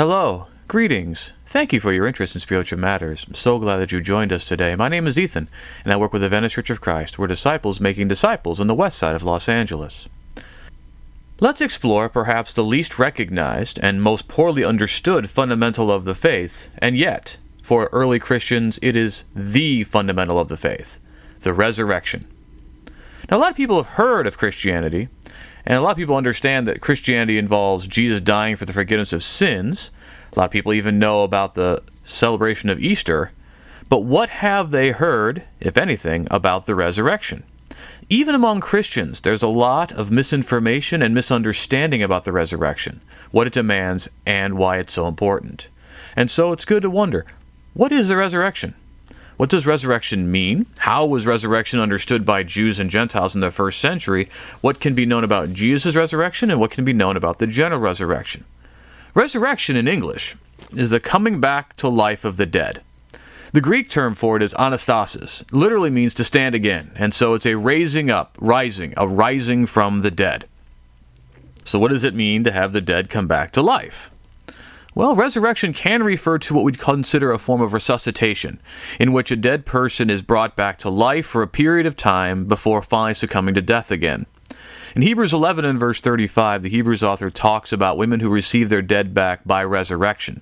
Hello, greetings. Thank you for your interest in spiritual matters. I'm so glad that you joined us today. My name is Ethan, and I work with the Venice Church of Christ. We're disciples making disciples on the west side of Los Angeles. Let's explore perhaps the least recognized and most poorly understood fundamental of the faith, and yet, for early Christians, it is the fundamental of the faith the resurrection. Now, a lot of people have heard of Christianity, and a lot of people understand that Christianity involves Jesus dying for the forgiveness of sins. A lot of people even know about the celebration of Easter. But what have they heard, if anything, about the resurrection? Even among Christians, there's a lot of misinformation and misunderstanding about the resurrection, what it demands, and why it's so important. And so it's good to wonder what is the resurrection? What does resurrection mean? How was resurrection understood by Jews and Gentiles in the first century? What can be known about Jesus' resurrection and what can be known about the general resurrection? Resurrection in English is the coming back to life of the dead. The Greek term for it is anastasis, literally means to stand again, and so it's a raising up, rising, a rising from the dead. So, what does it mean to have the dead come back to life? Well, resurrection can refer to what we'd consider a form of resuscitation, in which a dead person is brought back to life for a period of time before finally succumbing to death again. In Hebrews 11 and verse 35, the Hebrews author talks about women who receive their dead back by resurrection.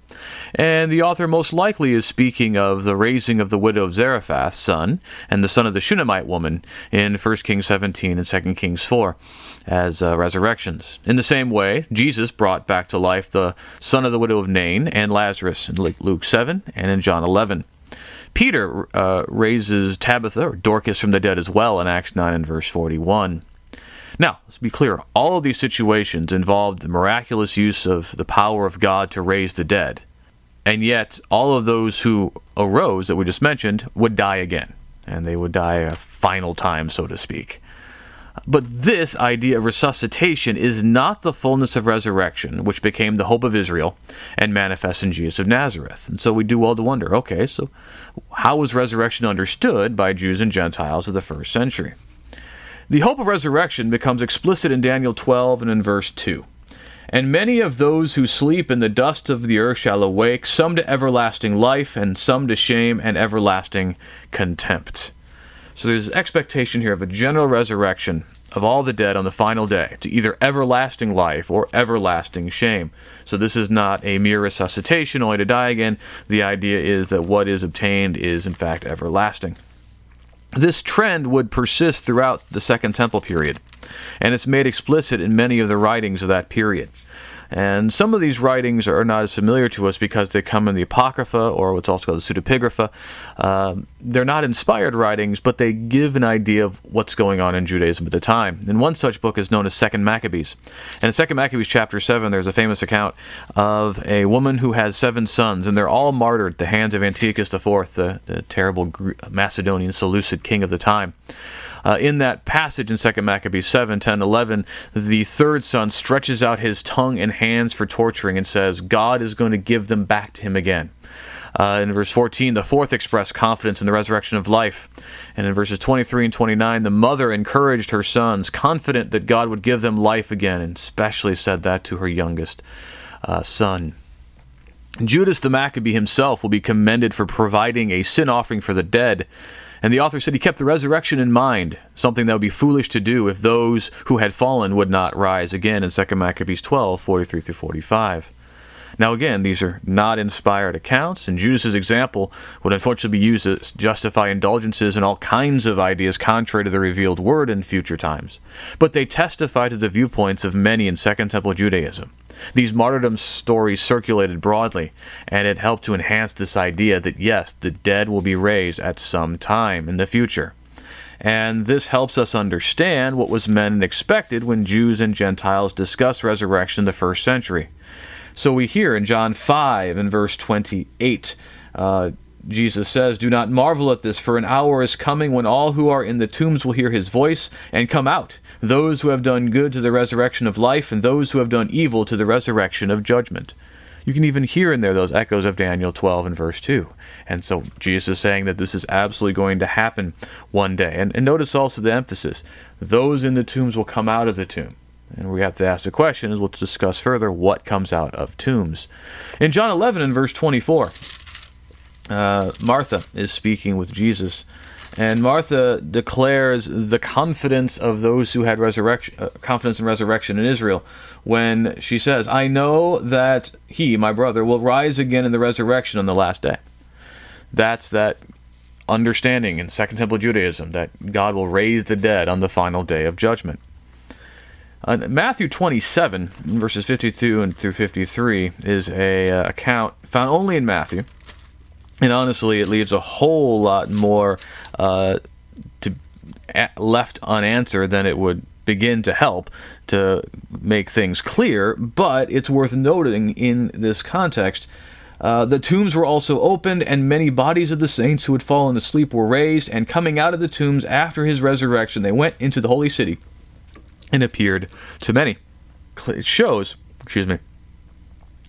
And the author most likely is speaking of the raising of the widow of Zarephath's son and the son of the Shunammite woman in 1 Kings 17 and 2 Kings 4 as uh, resurrections. In the same way, Jesus brought back to life the son of the widow of Nain and Lazarus in Luke 7 and in John 11. Peter uh, raises Tabitha or Dorcas from the dead as well in Acts 9 and verse 41. Now, let's be clear all of these situations involved the miraculous use of the power of God to raise the dead. And yet, all of those who arose that we just mentioned would die again. And they would die a final time, so to speak. But this idea of resuscitation is not the fullness of resurrection, which became the hope of Israel and manifests in Jesus of Nazareth. And so we do well to wonder okay, so how was resurrection understood by Jews and Gentiles of the first century? The hope of resurrection becomes explicit in Daniel 12 and in verse 2. And many of those who sleep in the dust of the earth shall awake, some to everlasting life, and some to shame and everlasting contempt. So there's expectation here of a general resurrection of all the dead on the final day to either everlasting life or everlasting shame. So this is not a mere resuscitation only to die again. The idea is that what is obtained is in fact everlasting. This trend would persist throughout the Second Temple period, and it's made explicit in many of the writings of that period. And some of these writings are not as familiar to us because they come in the Apocrypha or what's also called the Pseudepigrapha. Uh, they're not inspired writings, but they give an idea of what's going on in Judaism at the time. And one such book is known as Second Maccabees. And in Second Maccabees chapter 7, there's a famous account of a woman who has seven sons, and they're all martyred at the hands of Antiochus IV, the, the terrible Macedonian Seleucid king of the time. Uh, in that passage in 2 Maccabees 7, 10, 11, the third son stretches out his tongue and hands for torturing and says, God is going to give them back to him again. Uh, in verse 14, the fourth expressed confidence in the resurrection of life. And in verses 23 and 29, the mother encouraged her sons, confident that God would give them life again, and especially said that to her youngest uh, son. Judas the Maccabee himself will be commended for providing a sin offering for the dead and the author said he kept the resurrection in mind, something that would be foolish to do if those who had fallen would not rise again in 2 Maccabees 12, 43 through 45. Now, again, these are not inspired accounts, and Judas's example would unfortunately be used to justify indulgences in all kinds of ideas contrary to the revealed word in future times. But they testify to the viewpoints of many in Second Temple Judaism. These martyrdom stories circulated broadly, and it helped to enhance this idea that yes, the dead will be raised at some time in the future. And this helps us understand what was meant and expected when Jews and Gentiles discussed resurrection in the first century. So we hear in John 5 and verse 28, uh, Jesus says, Do not marvel at this, for an hour is coming when all who are in the tombs will hear his voice and come out, those who have done good to the resurrection of life, and those who have done evil to the resurrection of judgment. You can even hear in there those echoes of Daniel 12 and verse 2. And so Jesus is saying that this is absolutely going to happen one day. And, and notice also the emphasis those in the tombs will come out of the tomb. And we have to ask the question, as we'll discuss further, what comes out of tombs. In John 11 and verse 24, uh, Martha is speaking with Jesus, and Martha declares the confidence of those who had resurrection, uh, confidence in resurrection in Israel, when she says, "I know that he, my brother, will rise again in the resurrection on the last day." That's that understanding in Second Temple Judaism that God will raise the dead on the final day of judgment. Uh, Matthew 27, verses 52 and through 53, is a uh, account found only in Matthew, and honestly, it leaves a whole lot more uh, to left unanswered than it would begin to help to make things clear. But it's worth noting in this context. Uh, the tombs were also opened, and many bodies of the saints who had fallen asleep were raised. And coming out of the tombs after his resurrection, they went into the holy city and appeared to many. It shows, excuse me,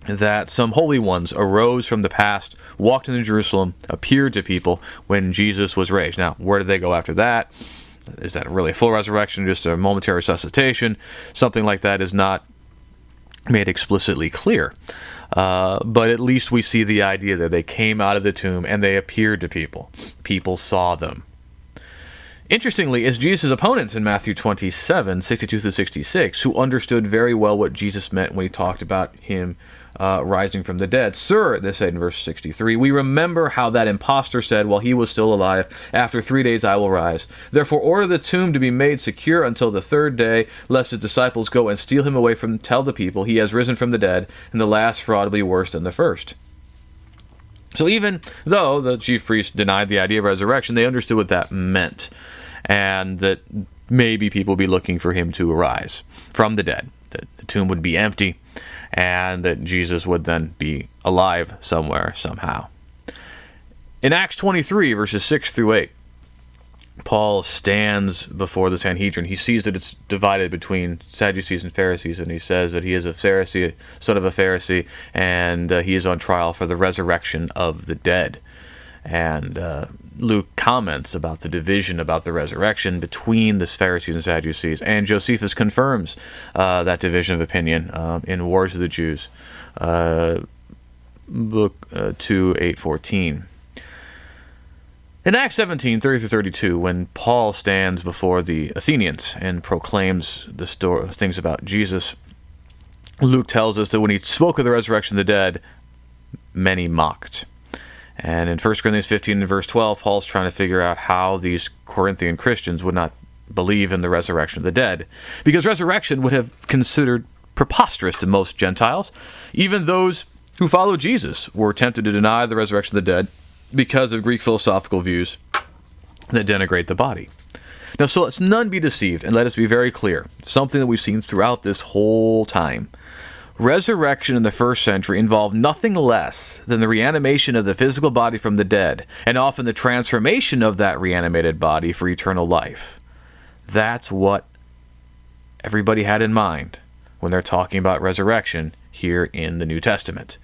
that some holy ones arose from the past, walked into Jerusalem, appeared to people when Jesus was raised. Now, where did they go after that? Is that really a full resurrection, just a momentary resuscitation? Something like that is not made explicitly clear. Uh, but at least we see the idea that they came out of the tomb and they appeared to people. People saw them. Interestingly, it's Jesus' opponents in Matthew 27, 62 through 66, who understood very well what Jesus meant when he talked about him uh, rising from the dead. Sir, they said in verse 63, we remember how that impostor said while he was still alive, After three days I will rise. Therefore order the tomb to be made secure until the third day, lest his disciples go and steal him away from tell the people he has risen from the dead, and the last fraud will be worse than the first. So even though the chief priests denied the idea of resurrection, they understood what that meant and that maybe people be looking for him to arise from the dead. That the tomb would be empty, and that Jesus would then be alive somewhere, somehow. In Acts 23, verses 6 through 8, Paul stands before the Sanhedrin. He sees that it's divided between Sadducees and Pharisees, and he says that he is a Pharisee, son of a Pharisee, and uh, he is on trial for the resurrection of the dead. And uh, Luke comments about the division about the resurrection between the Pharisees and Sadducees, and Josephus confirms uh, that division of opinion uh, in Wars of the Jews, uh, book uh, 2, 8, 14. In Acts 17, 30 32, when Paul stands before the Athenians and proclaims the story, things about Jesus, Luke tells us that when he spoke of the resurrection of the dead, many mocked. And in 1 Corinthians 15 and verse 12, Paul's trying to figure out how these Corinthian Christians would not believe in the resurrection of the dead. Because resurrection would have considered preposterous to most Gentiles. Even those who follow Jesus were tempted to deny the resurrection of the dead because of Greek philosophical views that denigrate the body. Now, so let's none be deceived, and let us be very clear something that we've seen throughout this whole time Resurrection in the first century involved nothing less than the reanimation of the physical body from the dead, and often the transformation of that reanimated body for eternal life. That's what everybody had in mind when they're talking about resurrection here in the New Testament.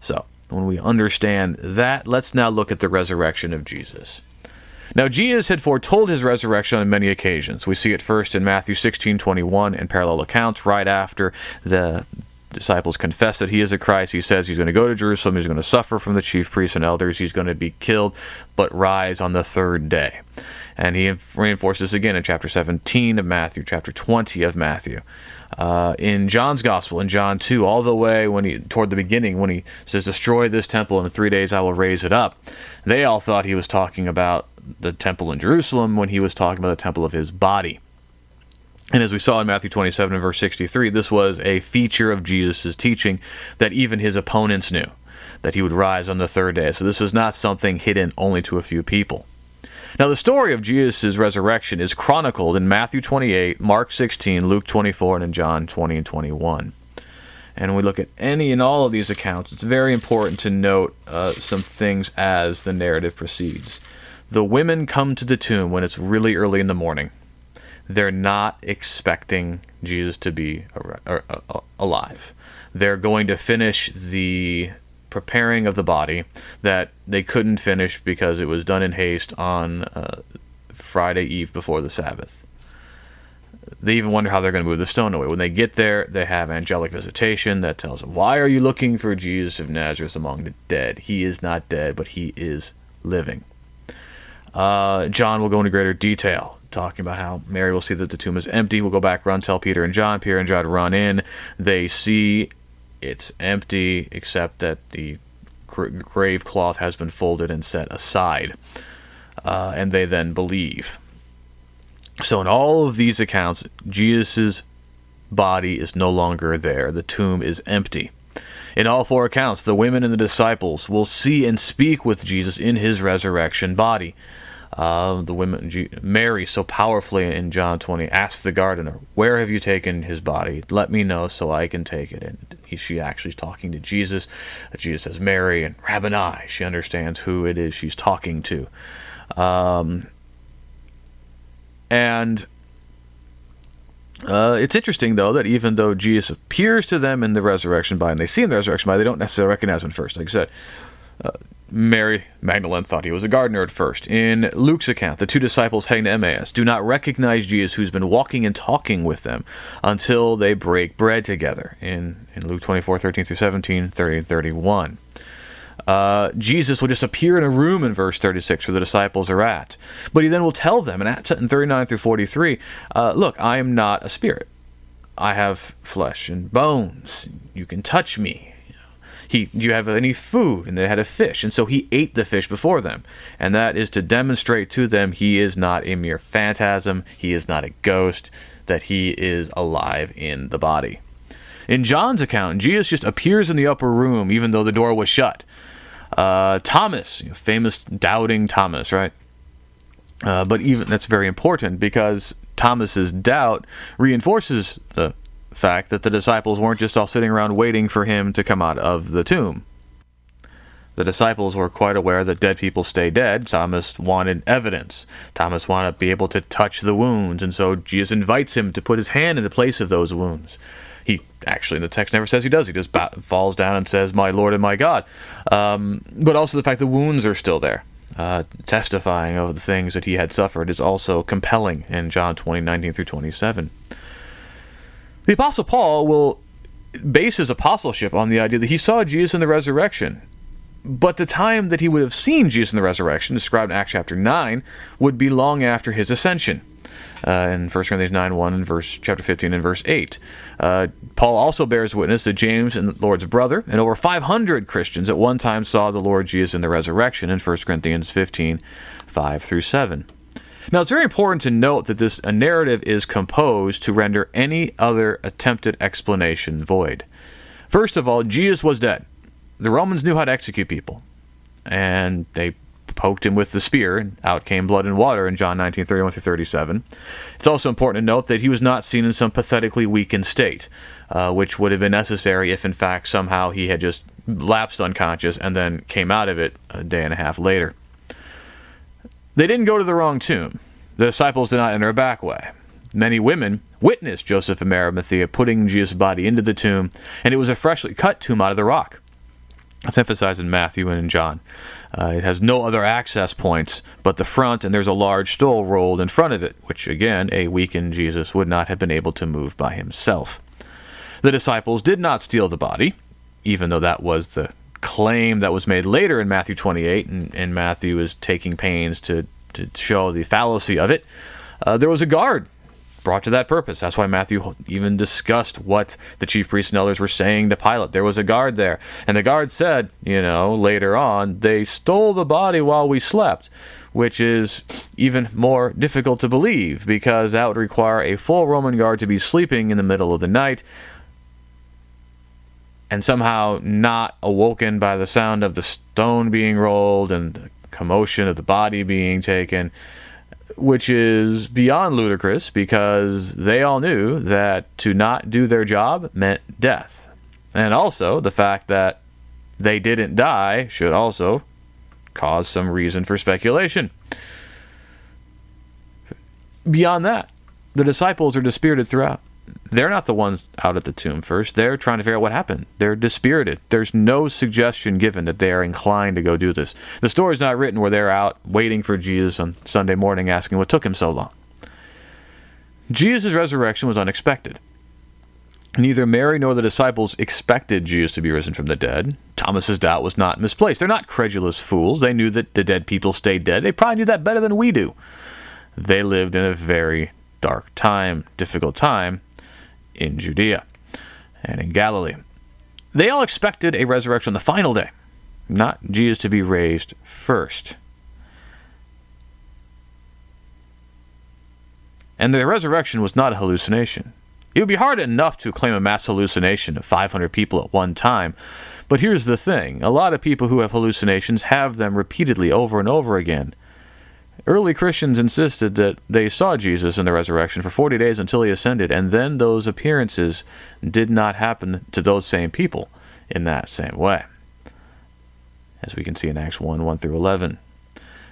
So, when we understand that, let's now look at the resurrection of Jesus. Now Jesus had foretold his resurrection on many occasions. We see it first in Matthew 16:21 in parallel accounts right after the disciples confess that he is a Christ. He says he's going to go to Jerusalem, he's going to suffer from the chief priests and elders, he's going to be killed, but rise on the third day. And he reinforces again in chapter 17 of Matthew, chapter 20 of Matthew. Uh, in John's gospel, in John 2, all the way when he toward the beginning, when he says, "Destroy this temple, and in three days I will raise it up," they all thought he was talking about the temple in Jerusalem when he was talking about the temple of his body. And as we saw in Matthew 27 and verse 63, this was a feature of Jesus' teaching that even his opponents knew that he would rise on the third day. So this was not something hidden only to a few people. Now, the story of Jesus' resurrection is chronicled in Matthew 28, Mark 16, Luke 24, and in John 20 and 21. And when we look at any and all of these accounts, it's very important to note uh, some things as the narrative proceeds. The women come to the tomb when it's really early in the morning they're not expecting Jesus to be alive. They're going to finish the preparing of the body that they couldn't finish because it was done in haste on uh, Friday Eve before the Sabbath. They even wonder how they're going to move the stone away. When they get there, they have angelic visitation that tells them, Why are you looking for Jesus of Nazareth among the dead? He is not dead, but he is living. Uh, John will go into greater detail, talking about how Mary will see that the tomb is empty. We'll go back, run, tell Peter and John. Peter and John run in. They see it's empty, except that the grave cloth has been folded and set aside. Uh, and they then believe. So, in all of these accounts, Jesus' body is no longer there. The tomb is empty. In all four accounts, the women and the disciples will see and speak with Jesus in his resurrection body. Uh, the women, Mary, so powerfully in John 20, asks the gardener, "Where have you taken his body? Let me know so I can take it." And he, she actually is talking to Jesus. Jesus says, "Mary," and Rabboni. She understands who it is she's talking to. Um, and uh, it's interesting, though, that even though Jesus appears to them in the resurrection body, and they see him in the resurrection body, they don't necessarily recognize him first. Like I said, uh, Mary Magdalene thought he was a gardener at first. In Luke's account, the two disciples heading to Emmaus do not recognize Jesus, who's been walking and talking with them until they break bread together. In, in Luke 24, 13 through 17, 30 and 31 uh, Jesus will just appear in a room in verse 36 where the disciples are at. But he then will tell them in, in 39 through 43 uh, Look, I am not a spirit. I have flesh and bones. You can touch me. He, do you have any food? And they had a fish. And so he ate the fish before them. And that is to demonstrate to them he is not a mere phantasm, he is not a ghost, that he is alive in the body. In John's account, Jesus just appears in the upper room even though the door was shut. Uh, Thomas, famous doubting Thomas, right? Uh, but even that's very important because Thomas's doubt reinforces the fact that the disciples weren't just all sitting around waiting for him to come out of the tomb. The disciples were quite aware that dead people stay dead. Thomas wanted evidence. Thomas wanted to be able to touch the wounds, and so Jesus invites him to put his hand in the place of those wounds. He actually the text never says he does. He just falls down and says, "My Lord and my God." Um, but also the fact the wounds are still there, uh, testifying of the things that he had suffered, is also compelling in John 20, 19 through 27. The Apostle Paul will base his apostleship on the idea that he saw Jesus in the resurrection. But the time that he would have seen Jesus in the resurrection, described in Acts chapter 9, would be long after his ascension uh, in 1 Corinthians 9 1 and verse chapter 15 and verse 8. Uh, Paul also bears witness that James and the Lord's brother and over 500 Christians at one time saw the Lord Jesus in the resurrection in 1 Corinthians 15 5 through 7. Now, it's very important to note that this narrative is composed to render any other attempted explanation void. First of all, Jesus was dead. The Romans knew how to execute people, and they poked him with the spear, and out came blood and water in John 19, 31 through 37. It's also important to note that he was not seen in some pathetically weakened state, uh, which would have been necessary if, in fact, somehow he had just lapsed unconscious and then came out of it a day and a half later. They didn't go to the wrong tomb. The disciples did not enter a back way. Many women witnessed Joseph of Arimathea putting Jesus' body into the tomb, and it was a freshly cut tomb out of the rock. It's emphasized in Matthew and in John. Uh, it has no other access points but the front, and there's a large stole rolled in front of it, which again, a weakened Jesus would not have been able to move by himself. The disciples did not steal the body, even though that was the claim that was made later in Matthew 28, and, and Matthew is taking pains to, to show the fallacy of it. Uh, there was a guard brought to that purpose. That's why Matthew even discussed what the chief priests and elders were saying to Pilate. There was a guard there. And the guard said, you know, later on, they stole the body while we slept, which is even more difficult to believe because that would require a full Roman guard to be sleeping in the middle of the night and somehow not awoken by the sound of the stone being rolled and the commotion of the body being taken which is beyond ludicrous because they all knew that to not do their job meant death. And also, the fact that they didn't die should also cause some reason for speculation. Beyond that, the disciples are dispirited throughout they're not the ones out at the tomb first. They're trying to figure out what happened. They're dispirited. There's no suggestion given that they are inclined to go do this. The story's not written where they're out waiting for Jesus on Sunday morning asking what took him so long. Jesus' resurrection was unexpected. Neither Mary nor the disciples expected Jesus to be risen from the dead. Thomas's doubt was not misplaced. They're not credulous fools. They knew that the dead people stayed dead. They probably knew that better than we do. They lived in a very dark time, difficult time in Judea and in Galilee. They all expected a resurrection on the final day, not Jesus to be raised first. And the resurrection was not a hallucination. It would be hard enough to claim a mass hallucination of 500 people at one time. But here's the thing a lot of people who have hallucinations have them repeatedly over and over again. Early Christians insisted that they saw Jesus in the resurrection for 40 days until he ascended, and then those appearances did not happen to those same people in that same way, as we can see in Acts 1 1 through 11.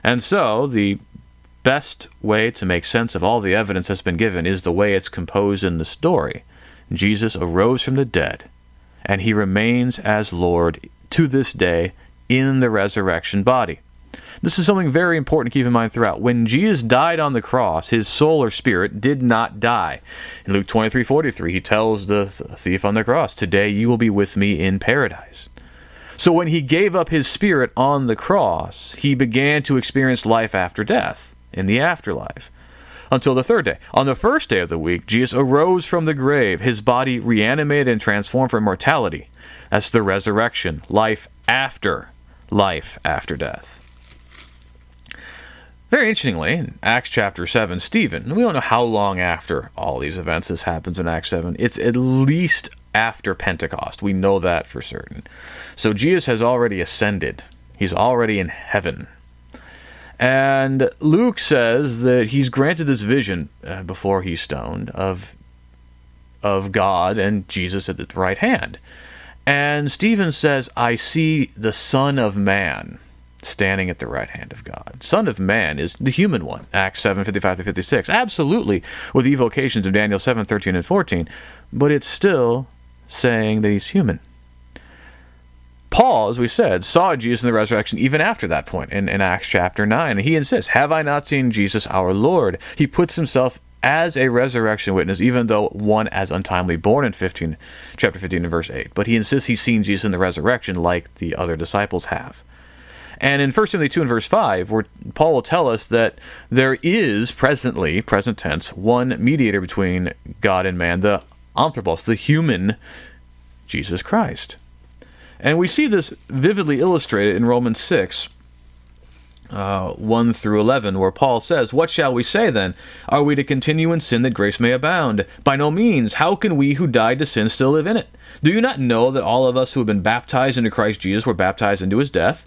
And so, the best way to make sense of all the evidence that's been given is the way it's composed in the story. Jesus arose from the dead, and he remains as Lord to this day in the resurrection body. This is something very important to keep in mind throughout. When Jesus died on the cross, his soul or spirit did not die. In Luke 23 43, he tells the thief on the cross, Today you will be with me in paradise. So when he gave up his spirit on the cross, he began to experience life after death in the afterlife until the third day. On the first day of the week, Jesus arose from the grave, his body reanimated and transformed for immortality. That's the resurrection, life after life after death. Very interestingly, in Acts chapter 7, Stephen, we don't know how long after all these events this happens in Acts 7. It's at least after Pentecost. We know that for certain. So Jesus has already ascended, he's already in heaven. And Luke says that he's granted this vision uh, before he's stoned of of God and Jesus at the right hand. And Stephen says, I see the Son of Man standing at the right hand of God. Son of Man is the human one, Acts 7 55 to 56. Absolutely, with evocations of Daniel 7 13 and 14, but it's still saying that he's human. Paul, as we said, saw Jesus in the resurrection even after that point in, in Acts chapter 9. He insists, Have I not seen Jesus our Lord? He puts himself as a resurrection witness, even though one as untimely born in 15, chapter 15 and verse 8. But he insists he's seen Jesus in the resurrection like the other disciples have. And in 1 Timothy 2 and verse 5, where Paul will tell us that there is presently, present tense, one mediator between God and man, the anthropos, the human Jesus Christ. And we see this vividly illustrated in Romans 6. Uh, 1 through 11, where Paul says, What shall we say then? Are we to continue in sin that grace may abound? By no means. How can we who died to sin still live in it? Do you not know that all of us who have been baptized into Christ Jesus were baptized into his death?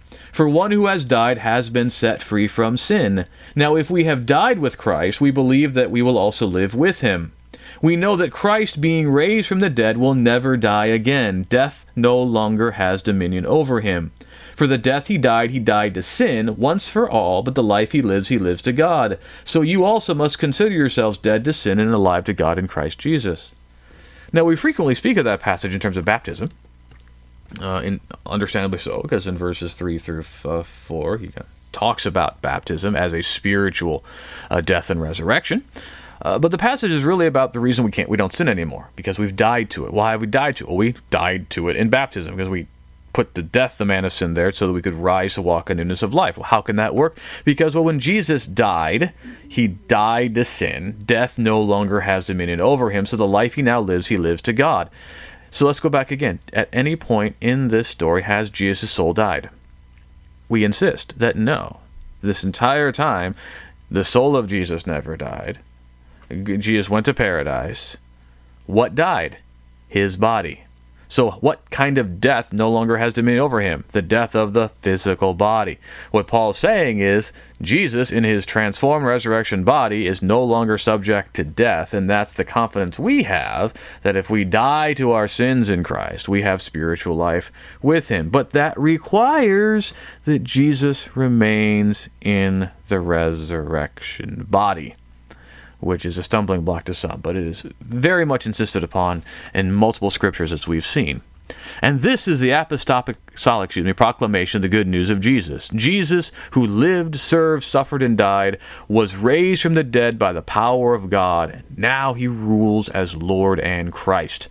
For one who has died has been set free from sin. Now, if we have died with Christ, we believe that we will also live with him. We know that Christ, being raised from the dead, will never die again. Death no longer has dominion over him. For the death he died, he died to sin, once for all, but the life he lives, he lives to God. So you also must consider yourselves dead to sin and alive to God in Christ Jesus. Now, we frequently speak of that passage in terms of baptism, uh, in, understandably so, because in verses 3 through uh, 4, he talks about baptism as a spiritual uh, death and resurrection. Uh, but the passage is really about the reason we can't, we don't sin anymore because we've died to it. Why have we died to it? Well, we died to it in baptism because we put to death the man of sin there so that we could rise to walk in newness of life. Well, how can that work? Because well, when Jesus died, he died to sin. Death no longer has dominion over him, so the life he now lives, he lives to God. So let's go back again. At any point in this story has Jesus' soul died? We insist that no. This entire time, the soul of Jesus never died. Jesus went to paradise. What died? His body. So, what kind of death no longer has dominion over him? The death of the physical body. What Paul's saying is Jesus, in his transformed resurrection body, is no longer subject to death, and that's the confidence we have that if we die to our sins in Christ, we have spiritual life with him. But that requires that Jesus remains in the resurrection body which is a stumbling block to some, but it is very much insisted upon in multiple scriptures as we've seen. And this is the apostolic excuse me, proclamation of the good news of Jesus. Jesus, who lived, served, suffered, and died, was raised from the dead by the power of God, and now he rules as Lord and Christ.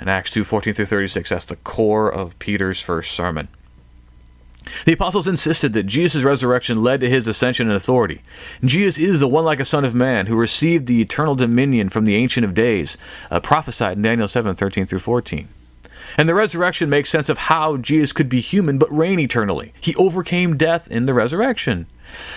In Acts 2 14 through 36, that's the core of Peter's first sermon. The apostles insisted that Jesus' resurrection led to his ascension and authority. Jesus is the one like a Son of Man who received the eternal dominion from the Ancient of Days, uh, prophesied in Daniel 7 13 through 14. And the resurrection makes sense of how Jesus could be human but reign eternally. He overcame death in the resurrection.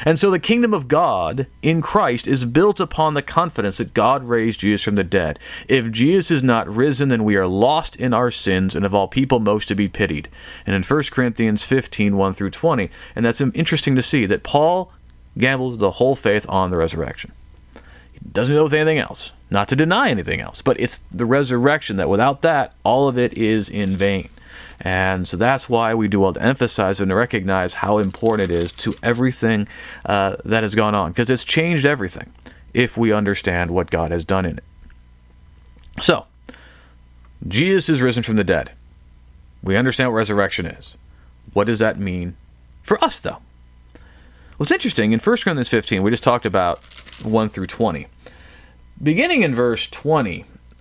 And so the kingdom of God in Christ is built upon the confidence that God raised Jesus from the dead. If Jesus is not risen, then we are lost in our sins and of all people most to be pitied. And in 1 Corinthians 15, 1 through 20, and that's interesting to see that Paul gambles the whole faith on the resurrection. He doesn't with anything else. Not to deny anything else, but it's the resurrection that without that, all of it is in vain. And so that's why we do well to emphasize and to recognize how important it is to everything uh, that has gone on, because it's changed everything if we understand what God has done in it. So, Jesus is risen from the dead. We understand what resurrection is. What does that mean for us, though? What's interesting, in 1 Corinthians 15, we just talked about 1 through 20. Beginning in verse 20,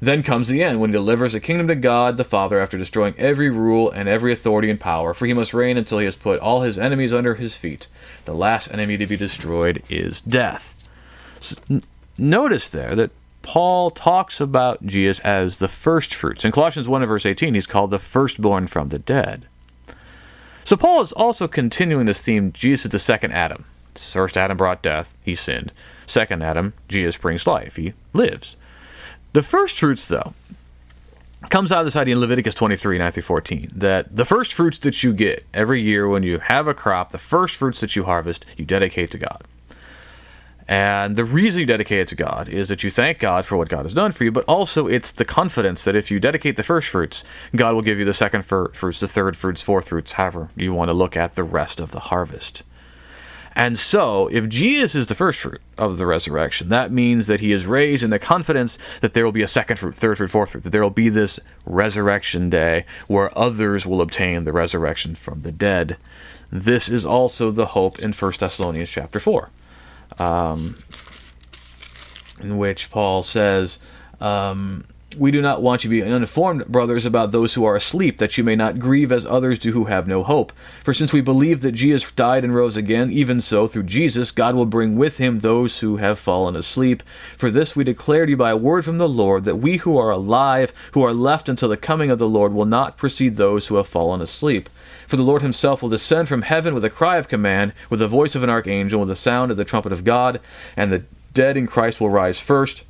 Then comes the end, when he delivers the kingdom to God the Father after destroying every rule and every authority and power, for he must reign until he has put all his enemies under his feet. The last enemy to be destroyed is death. So, n- notice there that Paul talks about Jesus as the first fruits. In Colossians 1 and verse 18, he's called the firstborn from the dead. So Paul is also continuing this theme Jesus is the second Adam. First Adam brought death, he sinned. Second Adam, Jesus brings life, he lives. The first fruits, though, comes out of this idea in Leviticus 23, 9 through 14, that the first fruits that you get every year when you have a crop, the first fruits that you harvest, you dedicate to God. And the reason you dedicate it to God is that you thank God for what God has done for you, but also it's the confidence that if you dedicate the first fruits, God will give you the second fruits, the third fruits, fourth fruits, however you want to look at the rest of the harvest. And so, if Jesus is the first fruit of the resurrection, that means that he is raised in the confidence that there will be a second fruit, third fruit, fourth fruit, that there will be this resurrection day where others will obtain the resurrection from the dead. This is also the hope in 1 Thessalonians chapter 4, um, in which Paul says, um, we do not want you to be uninformed, brothers, about those who are asleep, that you may not grieve as others do who have no hope. For since we believe that Jesus died and rose again, even so, through Jesus, God will bring with him those who have fallen asleep. For this we declare to you by a word from the Lord, that we who are alive, who are left until the coming of the Lord, will not precede those who have fallen asleep. For the Lord himself will descend from heaven with a cry of command, with the voice of an archangel, with the sound of the trumpet of God, and the dead in Christ will rise first.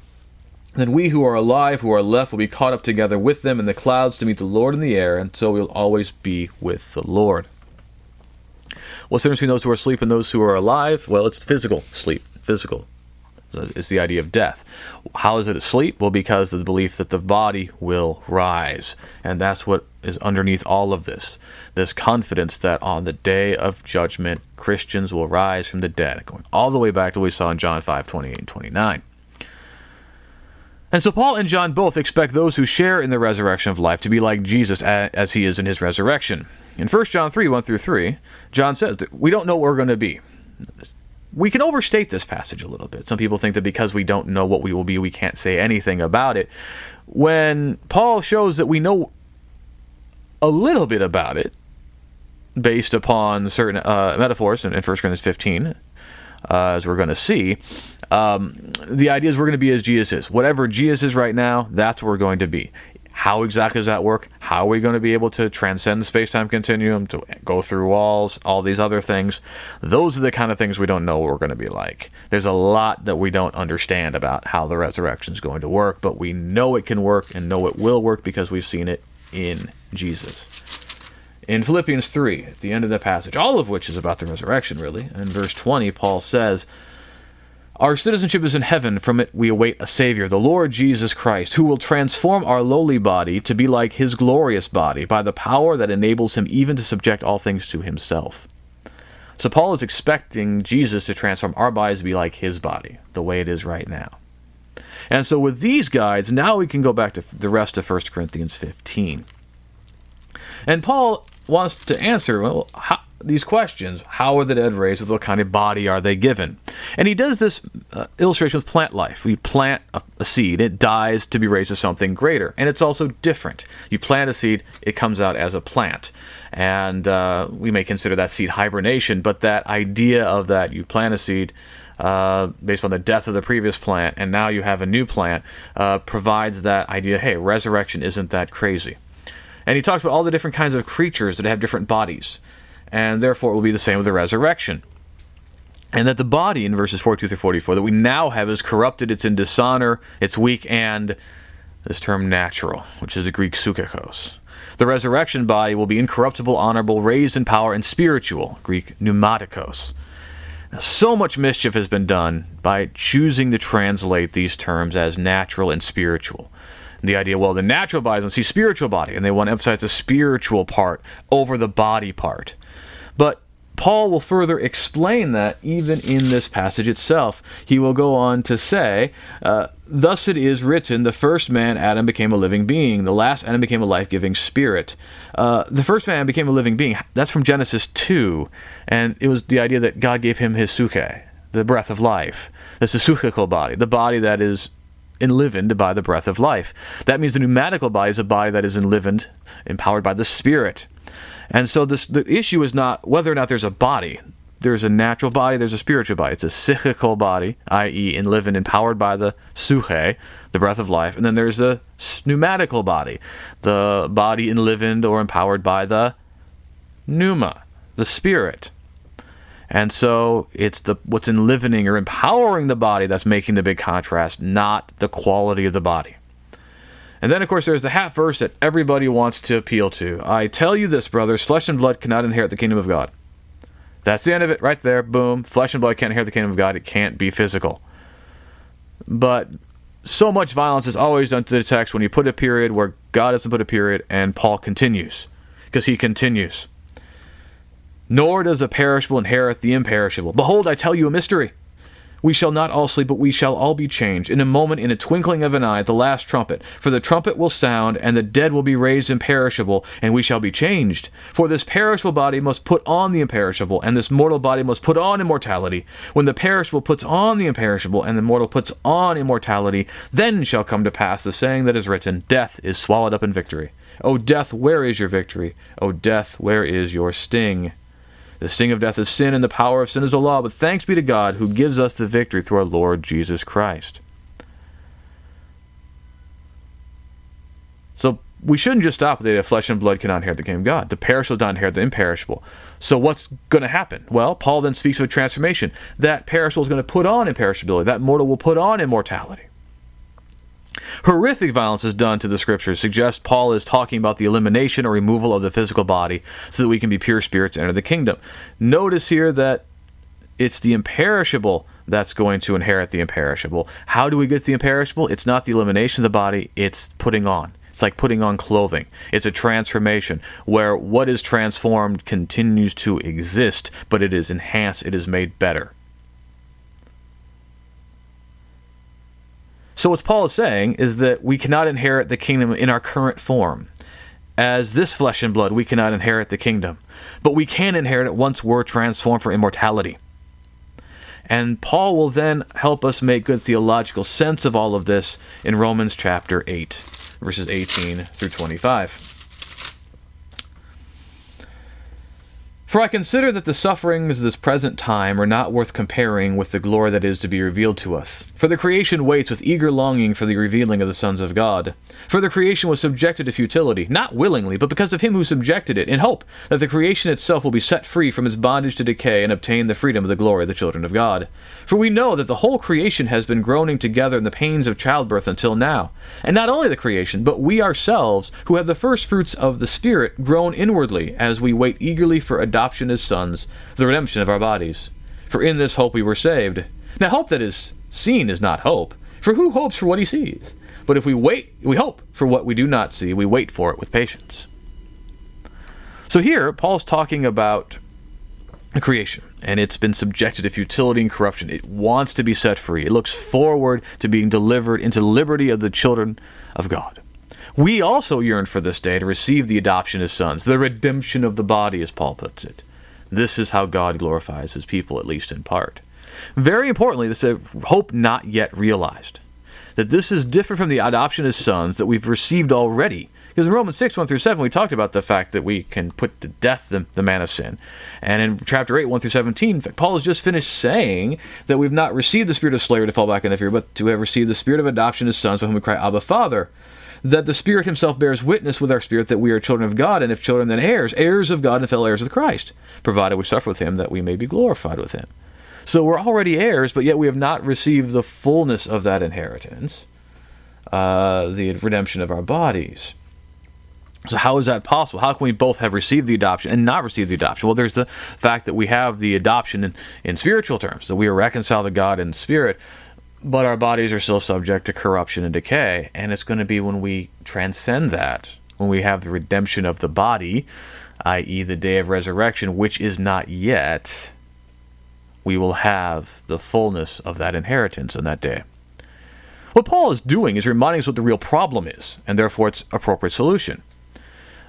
Then we who are alive, who are left, will be caught up together with them in the clouds to meet the Lord in the air, and so we will always be with the Lord. What's the difference between those who are asleep and those who are alive? Well, it's physical sleep. Physical. It's the idea of death. How is it asleep? Well, because of the belief that the body will rise. And that's what is underneath all of this. This confidence that on the day of judgment, Christians will rise from the dead, going all the way back to what we saw in John 5 28 and 29. And so Paul and John both expect those who share in the resurrection of life to be like Jesus as he is in his resurrection. In 1 John 3 1 through 3, John says that we don't know what we're going to be. We can overstate this passage a little bit. Some people think that because we don't know what we will be, we can't say anything about it. When Paul shows that we know a little bit about it, based upon certain uh, metaphors in 1 Corinthians 15, uh, as we're going to see. Um, the idea is we're going to be as Jesus is. Whatever Jesus is right now, that's what we're going to be. How exactly does that work? How are we going to be able to transcend the space time continuum, to go through walls, all these other things? Those are the kind of things we don't know we're going to be like. There's a lot that we don't understand about how the resurrection is going to work, but we know it can work and know it will work because we've seen it in Jesus. In Philippians 3, at the end of the passage, all of which is about the resurrection, really, in verse 20, Paul says, our citizenship is in heaven. From it we await a Savior, the Lord Jesus Christ, who will transform our lowly body to be like his glorious body by the power that enables him even to subject all things to himself. So Paul is expecting Jesus to transform our bodies to be like his body, the way it is right now. And so with these guides, now we can go back to the rest of 1 Corinthians 15. And Paul wants to answer, well, how, these questions. How are the dead raised? With what kind of body are they given? And he does this uh, illustration with plant life. We plant a, a, seed, it dies to be raised to something greater. And it's also different. You plant a seed, it comes out as a plant. And uh, we may consider that seed hibernation, but that idea of that you plant a seed. Uh, based on the death of the previous plant, and now you have a new plant, uh, provides that idea hey, resurrection isn't that crazy. And he talks about all the different kinds of creatures that have different bodies and therefore it will be the same with the resurrection. And that the body, in verses 42 through 44, that we now have is corrupted, it's in dishonor, it's weak, and this term natural, which is the Greek psychikos. The resurrection body will be incorruptible, honorable, raised in power, and spiritual, Greek pneumatikos. So much mischief has been done by choosing to translate these terms as natural and spiritual. The idea, well, the natural body is see spiritual body, and they want to emphasize the spiritual part over the body part. But Paul will further explain that even in this passage itself. He will go on to say, uh, Thus it is written, the first man, Adam, became a living being. The last Adam became a life giving spirit. Uh, the first man became a living being. That's from Genesis 2. And it was the idea that God gave him his psuche, the breath of life. The psychical body, the body that is enlivened by the breath of life. That means the pneumatical body is a body that is enlivened, empowered by the Spirit. And so this the issue is not whether or not there's a body. There's a natural body, there's a spiritual body. It's a psychical body, i.e., enlivened, empowered by the psuche, the breath of life. And then there's a pneumatical body, the body enlivened or empowered by the pneuma, the spirit. And so it's the what's enlivening or empowering the body that's making the big contrast, not the quality of the body. And then, of course, there's the half verse that everybody wants to appeal to. I tell you this, brothers, flesh and blood cannot inherit the kingdom of God. That's the end of it, right there. Boom. Flesh and blood can't inherit the kingdom of God. It can't be physical. But so much violence is always done to the text when you put a period where God doesn't put a period, and Paul continues. Because he continues. Nor does the perishable inherit the imperishable. Behold, I tell you a mystery. We shall not all sleep, but we shall all be changed. In a moment, in a twinkling of an eye, the last trumpet. For the trumpet will sound, and the dead will be raised imperishable, and we shall be changed. For this perishable body must put on the imperishable, and this mortal body must put on immortality. When the perishable puts on the imperishable, and the mortal puts on immortality, then shall come to pass the saying that is written Death is swallowed up in victory. O death, where is your victory? O death, where is your sting? The sting of death is sin, and the power of sin is the law. But thanks be to God who gives us the victory through our Lord Jesus Christ. So we shouldn't just stop with that flesh and blood cannot inherit the kingdom of God. The perishable does not inherit the imperishable. So what's going to happen? Well, Paul then speaks of a transformation. That perishable is going to put on imperishability. That mortal will put on immortality. Horrific violence is done to the scriptures suggests Paul is talking about the elimination or removal of the physical body so that we can be pure spirits and enter the kingdom. Notice here that it's the imperishable that's going to inherit the imperishable. How do we get the imperishable? It's not the elimination of the body, it's putting on. It's like putting on clothing. It's a transformation where what is transformed continues to exist, but it is enhanced, it is made better. So, what Paul is saying is that we cannot inherit the kingdom in our current form. As this flesh and blood, we cannot inherit the kingdom. But we can inherit it once we're transformed for immortality. And Paul will then help us make good theological sense of all of this in Romans chapter 8, verses 18 through 25. For I consider that the sufferings of this present time are not worth comparing with the glory that is to be revealed to us. For the creation waits with eager longing for the revealing of the sons of God. For the creation was subjected to futility, not willingly, but because of him who subjected it, in hope that the creation itself will be set free from its bondage to decay and obtain the freedom of the glory of the children of God. For we know that the whole creation has been groaning together in the pains of childbirth until now. And not only the creation, but we ourselves, who have the first fruits of the Spirit, groan inwardly as we wait eagerly for adoption adoption as sons, the redemption of our bodies. For in this hope we were saved. Now, hope that is seen is not hope, for who hopes for what he sees? But if we wait, we hope for what we do not see, we wait for it with patience. So here, Paul's talking about creation, and it's been subjected to futility and corruption. It wants to be set free. It looks forward to being delivered into the liberty of the children of God. We also yearn for this day to receive the adoption as sons, the redemption of the body, as Paul puts it. This is how God glorifies his people, at least in part. Very importantly, this is a hope not yet realized. That this is different from the adoption as sons that we've received already. Because in Romans 6, 1 through 7, we talked about the fact that we can put to death the, the man of sin. And in chapter 8, 1 through 17, Paul has just finished saying that we've not received the spirit of slavery to fall back into fear, but to have received the spirit of adoption as sons, by whom we cry, Abba, Father that the Spirit Himself bears witness with our spirit that we are children of God, and if children, then heirs, heirs of God and fellow heirs with Christ, provided we suffer with Him that we may be glorified with Him. So we're already heirs, but yet we have not received the fullness of that inheritance, uh, the redemption of our bodies. So how is that possible? How can we both have received the adoption and not received the adoption? Well, there's the fact that we have the adoption in, in spiritual terms, that we are reconciled to God in spirit, but our bodies are still subject to corruption and decay. And it's going to be when we transcend that, when we have the redemption of the body, i.e., the day of resurrection, which is not yet, we will have the fullness of that inheritance on that day. What Paul is doing is reminding us what the real problem is, and therefore its appropriate solution.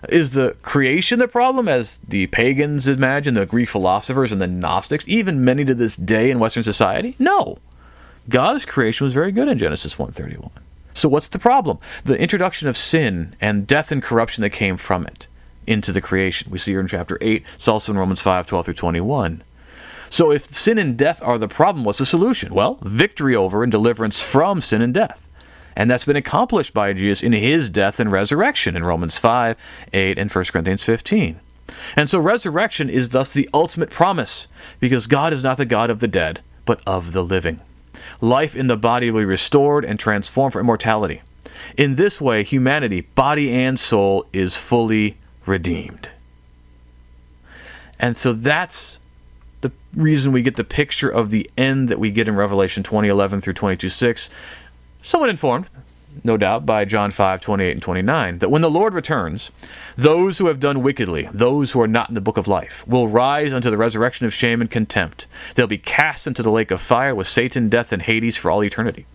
Is the creation the problem, as the pagans imagine, the Greek philosophers and the Gnostics, even many to this day in Western society? No. God's creation was very good in Genesis 1:31. So what's the problem? The introduction of sin and death and corruption that came from it into the creation. We see here in chapter 8, it's also in Romans 5, 12 through 21. So if sin and death are the problem, what's the solution? Well, victory over and deliverance from sin and death. And that's been accomplished by Jesus in his death and resurrection in Romans 5, 8, and 1 Corinthians 15. And so resurrection is thus the ultimate promise, because God is not the God of the dead, but of the living life in the body will be restored and transformed for immortality. In this way, humanity, body and soul, is fully redeemed. And so that's the reason we get the picture of the end that we get in Revelation 2011 through 22 6. Somewhat informed, no doubt, by John 5 28 and 29, that when the Lord returns, those who have done wickedly, those who are not in the book of life, will rise unto the resurrection of shame and contempt. They'll be cast into the lake of fire with Satan, death, and Hades for all eternity.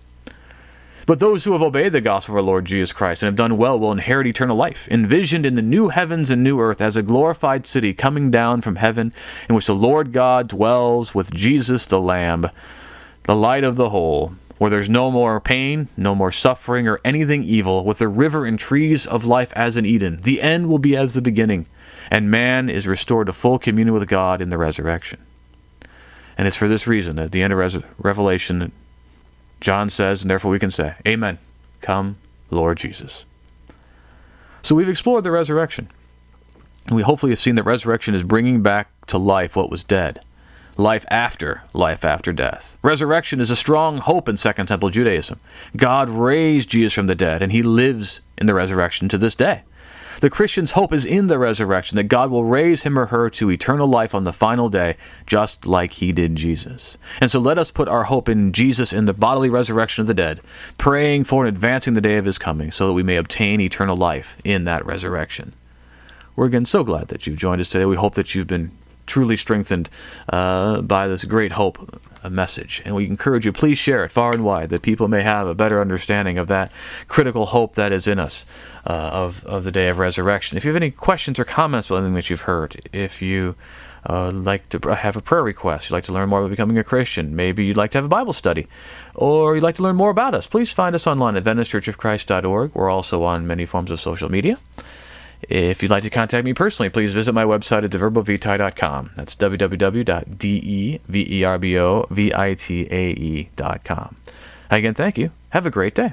But those who have obeyed the gospel of our Lord Jesus Christ and have done well will inherit eternal life, envisioned in the new heavens and new earth as a glorified city coming down from heaven, in which the Lord God dwells with Jesus the Lamb, the light of the whole where there's no more pain, no more suffering, or anything evil, with the river and trees of life as in Eden. The end will be as the beginning, and man is restored to full communion with God in the resurrection. And it's for this reason that at the end of Res- Revelation, John says, and therefore we can say, Amen. Come, Lord Jesus. So we've explored the resurrection. We hopefully have seen that resurrection is bringing back to life what was dead life after life after death. Resurrection is a strong hope in Second Temple Judaism. God raised Jesus from the dead, and he lives in the resurrection to this day. The Christian's hope is in the resurrection, that God will raise him or her to eternal life on the final day, just like he did Jesus. And so let us put our hope in Jesus in the bodily resurrection of the dead, praying for and advancing the day of his coming, so that we may obtain eternal life in that resurrection. We're again so glad that you've joined us today. We hope that you've been truly strengthened uh, by this great hope message. And we encourage you, please share it far and wide that people may have a better understanding of that critical hope that is in us uh, of, of the day of resurrection. If you have any questions or comments about anything that you've heard, if you uh, like to have a prayer request, you'd like to learn more about becoming a Christian, maybe you'd like to have a Bible study, or you'd like to learn more about us, please find us online at AdventistChurchOfChrist.org. We're also on many forms of social media. If you'd like to contact me personally, please visit my website at deverbovitae.com. That's www.deverbovitae.com. Again, thank you. Have a great day.